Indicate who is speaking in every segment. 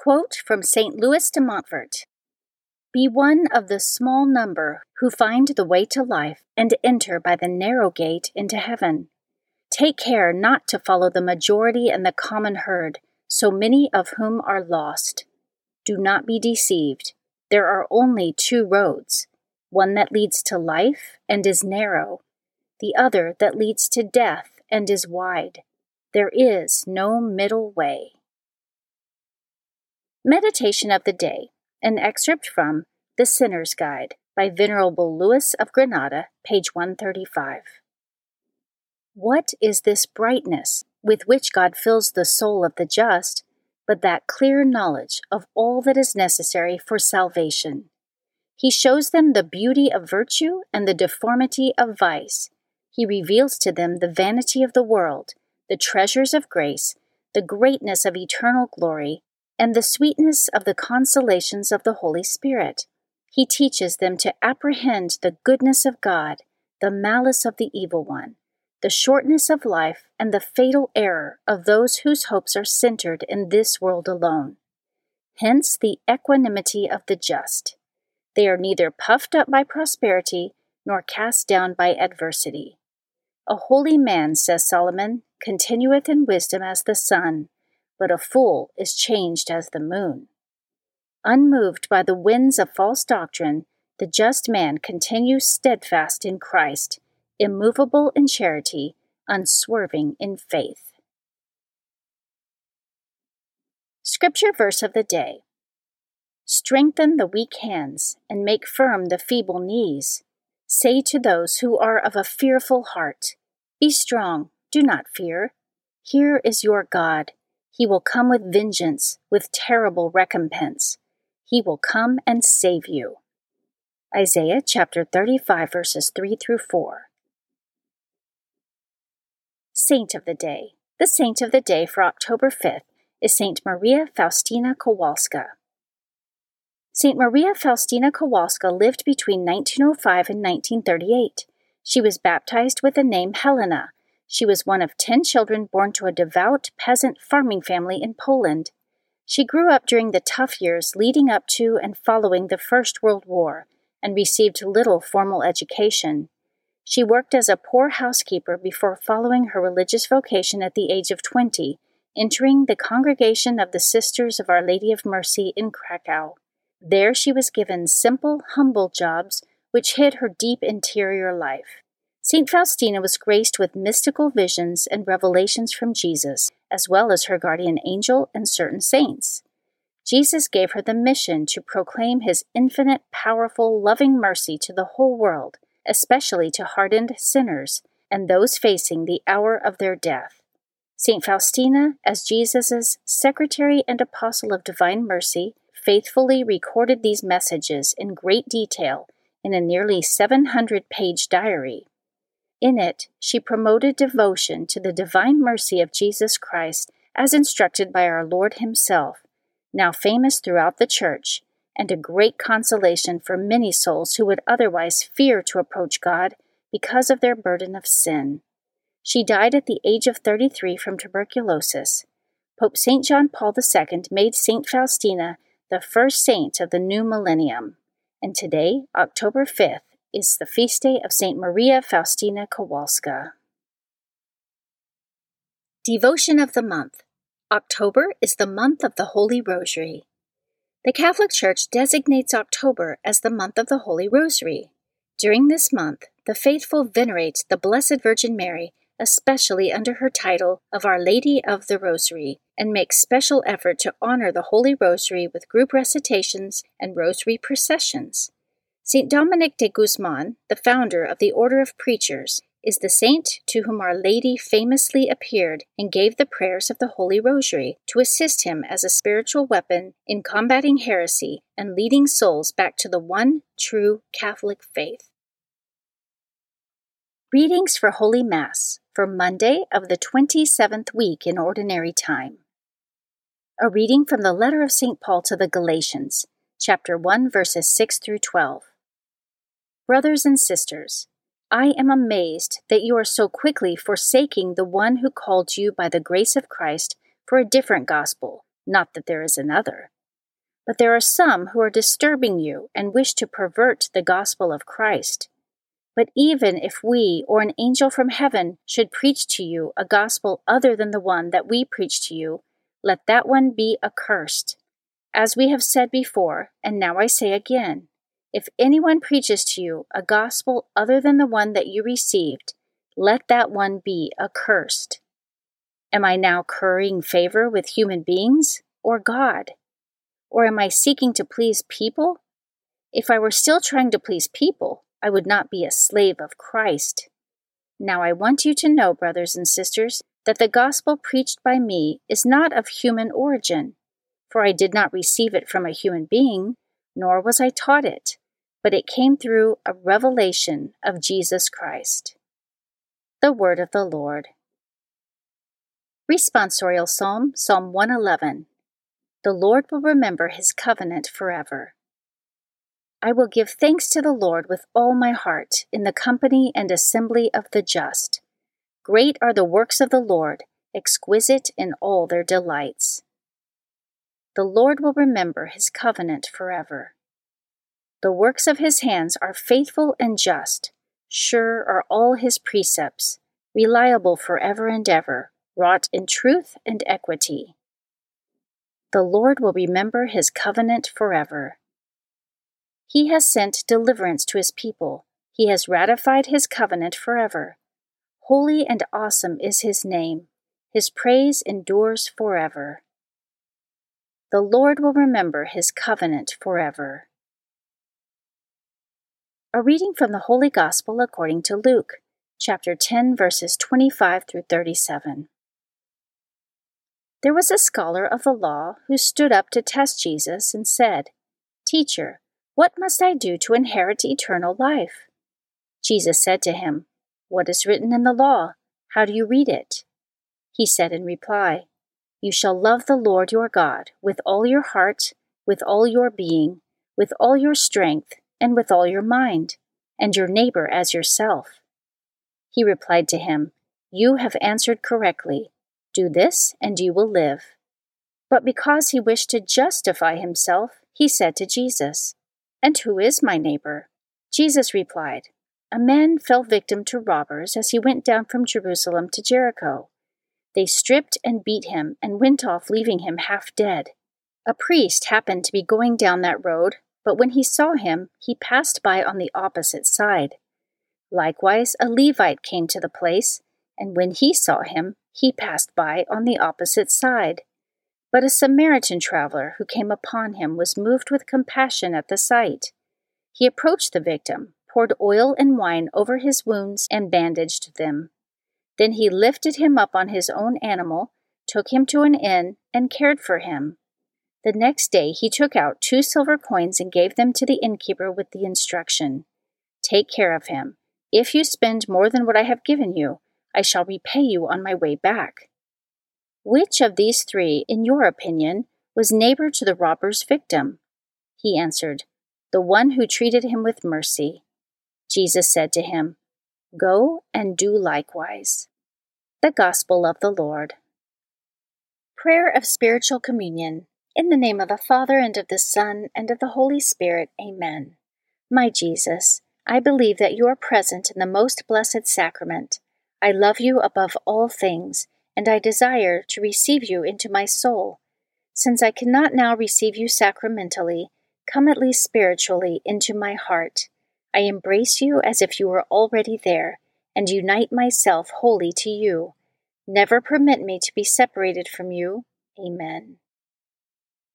Speaker 1: Quote from St. Louis de Montfort Be one of the small number who find the way to life and enter by the narrow gate into heaven. Take care not to follow the majority and the common herd, so many of whom are lost. Do not be deceived. There are only two roads one that leads to life and is narrow, the other that leads to death and is wide. There is no middle way. Meditation of the Day, an excerpt from The Sinner's Guide by Venerable Louis of Granada, page 135. What is this brightness with which God fills the soul of the just, but that clear knowledge of all that is necessary for salvation? He shows them the beauty of virtue and the deformity of vice. He reveals to them the vanity of the world, the treasures of grace, the greatness of eternal glory, and the sweetness of the consolations of the Holy Spirit. He teaches them to apprehend the goodness of God, the malice of the evil one, the shortness of life, and the fatal error of those whose hopes are centered in this world alone. Hence the equanimity of the just. They are neither puffed up by prosperity nor cast down by adversity. A holy man, says Solomon, continueth in wisdom as the sun but a fool is changed as the moon. Unmoved by the winds of false doctrine, the just man continues steadfast in Christ, immovable in charity, unswerving in faith. Scripture verse of the day Strengthen the weak hands and make firm the feeble knees. Say to those who are of a fearful heart, Be strong, do not fear. Here is your God. He will come with vengeance, with terrible recompense. He will come and save you. Isaiah chapter 35, verses 3 through 4. Saint of the Day. The saint of the day for October 5th is Saint Maria Faustina Kowalska. Saint Maria Faustina Kowalska lived between 1905 and 1938. She was baptized with the name Helena she was one of ten children born to a devout peasant farming family in Poland. She grew up during the tough years leading up to and following the First World War and received little formal education. She worked as a poor housekeeper before following her religious vocation at the age of 20, entering the congregation of the Sisters of Our Lady of Mercy in Krakow. There she was given simple, humble jobs which hid her deep interior life. St. Faustina was graced with mystical visions and revelations from Jesus, as well as her guardian angel and certain saints. Jesus gave her the mission to proclaim his infinite, powerful, loving mercy to the whole world, especially to hardened sinners and those facing the hour of their death. St. Faustina, as Jesus' secretary and apostle of divine mercy, faithfully recorded these messages in great detail in a nearly 700 page diary. In it, she promoted devotion to the divine mercy of Jesus Christ as instructed by our Lord Himself now famous throughout the Church, and a great consolation for many souls who would otherwise fear to approach God because of their burden of sin. She died at the age of 33 from tuberculosis. Pope St. John Paul II made St. Faustina the first saint of the new millennium, and today, October 5th, is the feast day of St. Maria Faustina Kowalska. Devotion of the Month October is the month of the Holy Rosary. The Catholic Church designates October as the month of the Holy Rosary. During this month, the faithful venerate the Blessed Virgin Mary, especially under her title of Our Lady of the Rosary, and make special effort to honor the Holy Rosary with group recitations and rosary processions. St. Dominic de Guzman, the founder of the Order of Preachers, is the saint to whom Our Lady famously appeared and gave the prayers of the Holy Rosary to assist him as a spiritual weapon in combating heresy and leading souls back to the one true Catholic faith. Readings for Holy Mass for Monday of the 27th week in Ordinary Time. A reading from the letter of St. Paul to the Galatians, chapter 1, verses 6 through 12. Brothers and sisters, I am amazed that you are so quickly forsaking the one who called you by the grace of Christ for a different gospel, not that there is another. But there are some who are disturbing you and wish to pervert the gospel of Christ. But even if we or an angel from heaven should preach to you a gospel other than the one that we preach to you, let that one be accursed. As we have said before, and now I say again, if anyone preaches to you a gospel other than the one that you received, let that one be accursed. Am I now currying favor with human beings or God? Or am I seeking to please people? If I were still trying to please people, I would not be a slave of Christ. Now I want you to know, brothers and sisters, that the gospel preached by me is not of human origin, for I did not receive it from a human being nor was I taught it, but it came through a revelation of Jesus Christ. The Word of the Lord. Responsorial Psalm, Psalm 111. The Lord will remember his covenant forever. I will give thanks to the Lord with all my heart in the company and assembly of the just. Great are the works of the Lord, exquisite in all their delights the Lord will remember his covenant forever. The works of his hands are faithful and just, sure are all his precepts, reliable forever and ever, wrought in truth and equity. The Lord will remember his covenant forever. He has sent deliverance to his people. He has ratified his covenant forever. Holy and awesome is his name. His praise endures forever. The Lord will remember his covenant forever. A reading from the Holy Gospel according to Luke, chapter 10, verses 25 through 37. There was a scholar of the law who stood up to test Jesus and said, Teacher, what must I do to inherit eternal life? Jesus said to him, What is written in the law? How do you read it? He said in reply, you shall love the Lord your God with all your heart, with all your being, with all your strength, and with all your mind, and your neighbor as yourself. He replied to him, You have answered correctly. Do this, and you will live. But because he wished to justify himself, he said to Jesus, And who is my neighbor? Jesus replied, A man fell victim to robbers as he went down from Jerusalem to Jericho. They stripped and beat him and went off, leaving him half dead. A priest happened to be going down that road, but when he saw him, he passed by on the opposite side. Likewise, a Levite came to the place, and when he saw him, he passed by on the opposite side. But a Samaritan traveler who came upon him was moved with compassion at the sight. He approached the victim, poured oil and wine over his wounds, and bandaged them. Then he lifted him up on his own animal, took him to an inn, and cared for him. The next day he took out two silver coins and gave them to the innkeeper with the instruction Take care of him. If you spend more than what I have given you, I shall repay you on my way back. Which of these three, in your opinion, was neighbor to the robber's victim? He answered, The one who treated him with mercy. Jesus said to him, Go and do likewise. The Gospel of the Lord. Prayer of Spiritual Communion. In the name of the Father, and of the Son, and of the Holy Spirit. Amen. My Jesus, I believe that you are present in the most blessed sacrament. I love you above all things, and I desire to receive you into my soul. Since I cannot now receive you sacramentally, come at least spiritually into my heart. I embrace you as if you were already there, and unite myself wholly to you. Never permit me to be separated from you. Amen.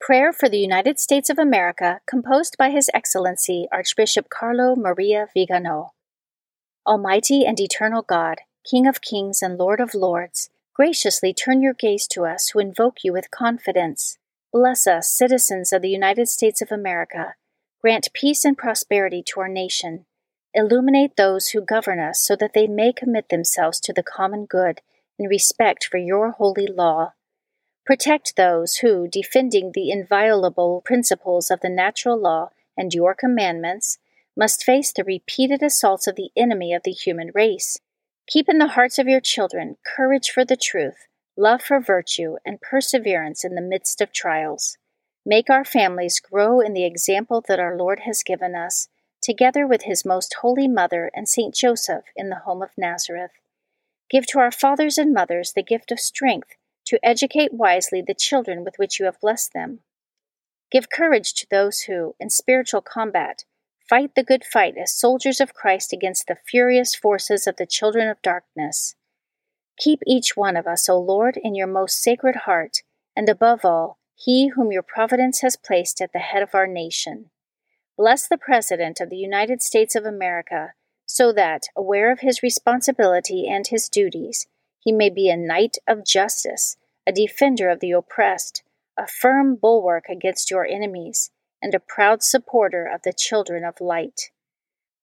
Speaker 1: Prayer for the United States of America, composed by His Excellency Archbishop Carlo Maria Vigano. Almighty and eternal God, King of kings and Lord of lords, graciously turn your gaze to us who invoke you with confidence. Bless us, citizens of the United States of America Grant peace and prosperity to our nation. Illuminate those who govern us so that they may commit themselves to the common good in respect for your holy law. Protect those who, defending the inviolable principles of the natural law and your commandments, must face the repeated assaults of the enemy of the human race. Keep in the hearts of your children courage for the truth, love for virtue, and perseverance in the midst of trials. Make our families grow in the example that our Lord has given us, together with his most holy mother and Saint Joseph in the home of Nazareth. Give to our fathers and mothers the gift of strength to educate wisely the children with which you have blessed them. Give courage to those who, in spiritual combat, fight the good fight as soldiers of Christ against the furious forces of the children of darkness. Keep each one of us, O Lord, in your most sacred heart, and above all, he whom your providence has placed at the head of our nation. Bless the President of the United States of America, so that, aware of his responsibility and his duties, he may be a knight of justice, a defender of the oppressed, a firm bulwark against your enemies, and a proud supporter of the children of light.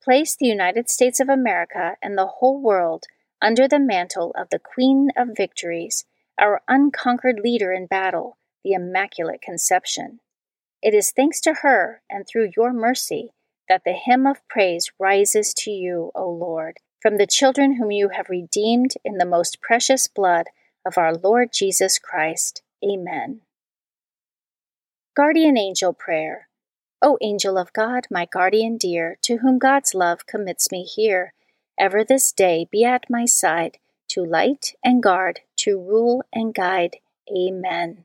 Speaker 1: Place the United States of America and the whole world under the mantle of the Queen of Victories, our unconquered leader in battle the Immaculate Conception. It is thanks to her and through your mercy that the hymn of praise rises to you, O Lord, from the children whom you have redeemed in the most precious blood of our Lord Jesus Christ. Amen. Guardian Angel Prayer. O angel of God, my guardian dear, to whom God's love commits me here, ever this day be at my side, to light and guard, to rule and guide. Amen.